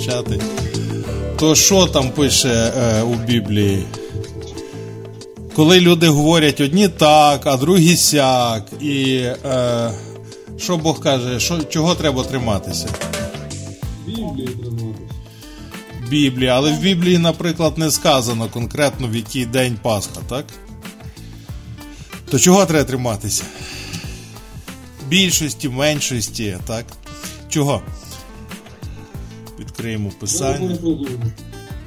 почати. То що там пише е, у Біблії? Коли люди говорять одні так, а другі сяк. І е, що Бог каже, що, чого треба триматися? Біблії триматися. Біблії, але в Біблії, наприклад, не сказано конкретно в який день Пасха, так? То чого треба триматися? Більшості, меншості, так? Чого? Відкриємо писання.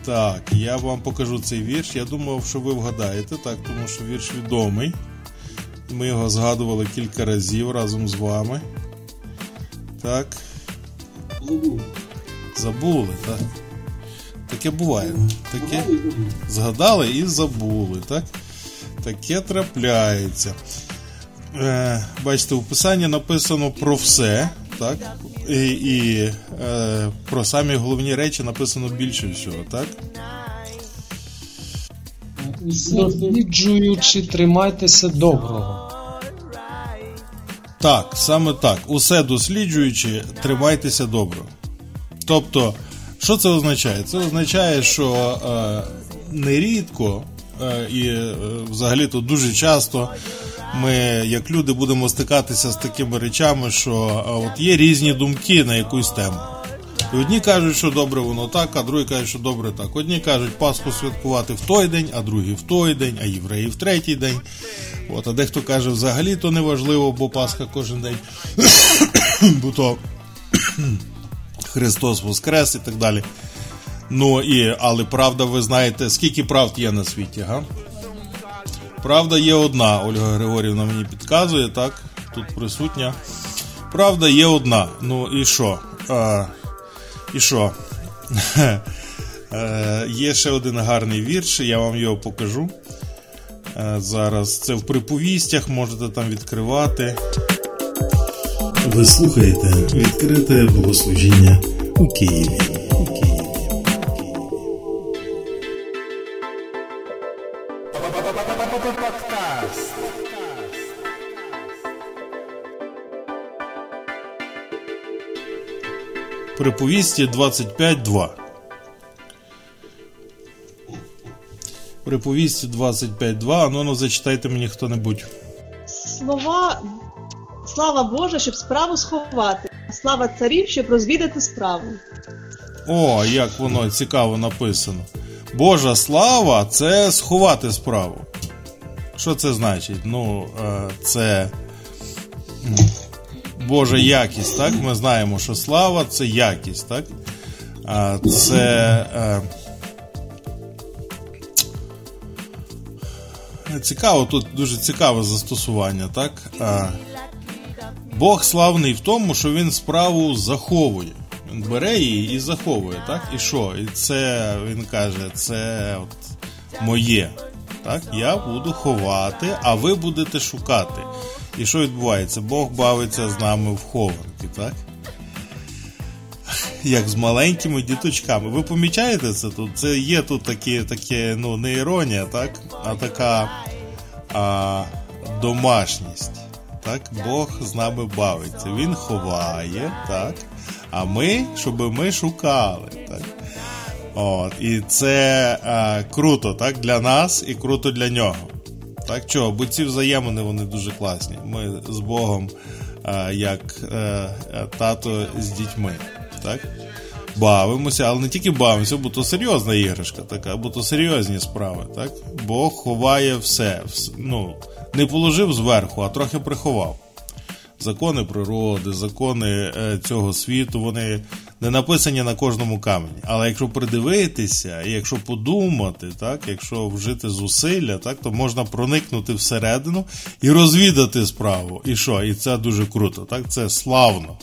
Так, я вам покажу цей вірш. Я думав, що ви вгадаєте, так, тому що вірш відомий. Ми його згадували кілька разів разом з вами. Так. Забули, так? Таке буває. Таке згадали і забули, так? Таке трапляється. Е, Бачите, у писанні написано про все, так? І, і е, про самі головні речі написано більше всього, так? Досліджуючи, тримайтеся доброго. Так, саме так. Усе досліджуючи, тримайтеся добре. Тобто, що це означає? Це означає, що е, нерідко е, і е, взагалі-то дуже часто ми, як люди, будемо стикатися з такими речами, що е, от є різні думки на якусь тему. І одні кажуть, що добре воно так, а другі кажуть, що добре так. Одні кажуть, Пасху святкувати в той день, а другі в той день, а євреї в третій день. От, а дехто каже, взагалі то не важливо, бо Пасха кожен день. бо то Христос Воскрес і так далі. Ну і, але правда, ви знаєте, скільки правд є на світі, га? Правда є одна, Ольга Григорівна мені підказує, так? Тут присутня. Правда є одна. Ну і що? А, і що? Е, Є ще один гарний вірш, я вам його покажу. Е, Зараз це в приповістях, можете там відкривати. Ви слухаєте відкрите богослужіння. У Києві. Приповісті 25.2. Приповісті 25.2. Ну, ну зачитайте мені хто-небудь. Слова слава Божа, щоб справу сховати, слава царів, щоб розвідати справу. О, як воно цікаво написано. Божа слава це сховати справу. Що це значить? Ну, е, це Божа якість, так? Ми знаємо, що слава це якість, так? Це. е, Цікаво, тут дуже цікаве застосування, так? Бог славний в тому, що він справу заховує. Бере її і заховує, так? І що? І це він каже, це от моє. Так? Я буду ховати, а ви будете шукати. І що відбувається? Бог бавиться з нами в хованки, так? Як з маленькими діточками. Ви помічаєте це тут? Це є тут такі, таке, ну, не іронія, так? А така а, домашність. Так, Бог з нами бавиться. Він ховає, так? А ми, щоб ми шукали. Так? От, І це а, круто, так, для нас і круто для нього. Так чого? Бо ці взаємини вони дуже класні. Ми з Богом, а, як а, а, тато з дітьми. Так? Бавимося, але не тільки бавимося, бо то серйозна іграшка така, бо то серйозні справи. Так? Бог ховає все. Ну, не положив зверху, а трохи приховав. Закони природи, закони е, цього світу, вони не написані на кожному камені. Але якщо придивитися, якщо подумати, так, якщо вжити зусилля, так, то можна проникнути всередину і розвідати справу. І що? І це дуже круто. Так? Це славно.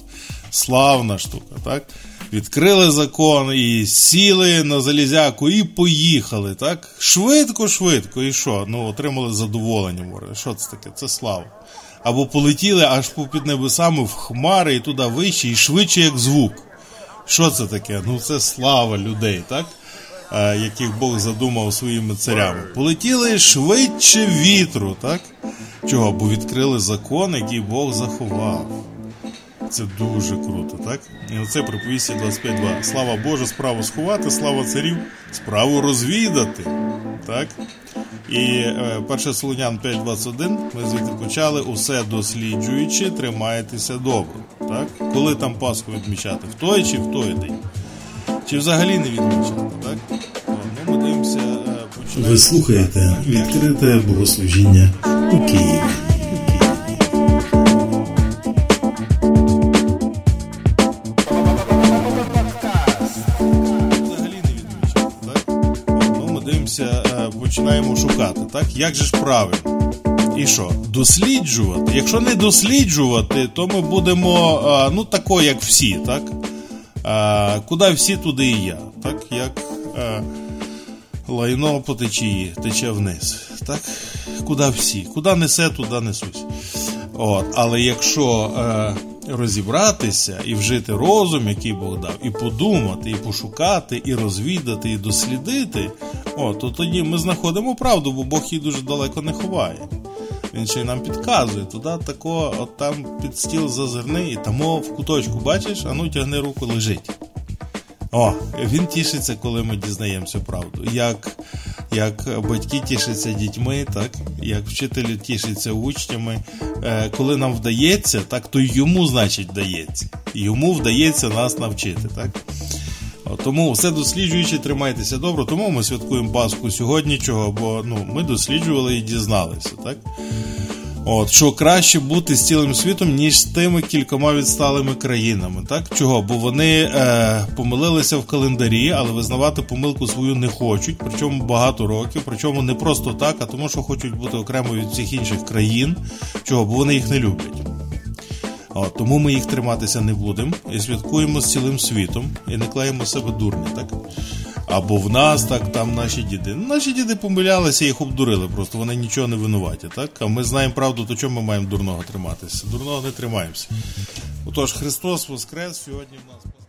Славна штука. Так? Відкрили закон і сіли на залізяку і поїхали. Так? Швидко, швидко. І що? Ну, отримали задоволення. море. Що це таке? Це слава. Або полетіли аж попід небесами в хмари і туди вище, і швидше, як звук. Що це таке? Ну це слава людей, так? Е, яких Бог задумав своїми царями. Полетіли швидше вітру, так? Чого? Бо відкрили закон, який Бог заховав. Це дуже круто, так? І оце приповісті 25.2. Слава Боже, справу сховати, слава царів, справу розвідати. Так? І е, 1 Солонян 5.21 ми звідти почали усе досліджуючи, тримайтеся добре. Так? Коли там Пасху відмічати? В той чи в той день? Чи взагалі не відмічати? Так? Ну, ми дивимося, е, починаємо. Ви слухаєте відкрите богослужіння у Києві. Починаємо шукати, так? Як же ж правильно? І що? Досліджувати? Якщо не досліджувати, то ми будемо ну тако, як всі, так? Куди всі, туди і я. Так? Як лайно по течії тече вниз. Так? Куди всі? Куди несе, туди несусь. От, але якщо е, розібратися і вжити розум, який Бог дав, і подумати, і пошукати, і розвідати, і дослідити, о, то тоді ми знаходимо правду, бо Бог її дуже далеко не ховає. Він ще й нам підказує, туди тако, от там під стіл зазирни, і тамо в куточку, бачиш, а ну тягни руку, лежить. О, він тішиться, коли ми дізнаємося правду. Як, як батьки тішаться дітьми, так, як вчителі тішаться учнями. Е, коли нам вдається, так, то йому, значить, вдається. Йому вдається нас навчити. Так? О, Тому все досліджуючи, тримайтеся добре. Тому ми святкуємо Пасху сьогодні, чого, бо ну, ми досліджували і дізналися. Так? От, що краще бути з цілим світом, ніж з тими кількома відсталими країнами. Так? Чого? Бо вони е, помилилися в календарі, але визнавати помилку свою не хочуть, причому багато років, причому не просто так, а тому, що хочуть бути окремо від всіх інших країн. Чого? Бо вони їх не люблять. Тому ми їх триматися не будемо і святкуємо з цілим світом і не клеїмо себе дурні, так? Або в нас, так, там наші діди. Наші діди помилялися, їх обдурили, просто вони нічого не винуваті, так? А ми знаємо правду, то чому ми маємо дурного триматися? Дурного не тримаємося. Отож, Христос Воскрес сьогодні в нас.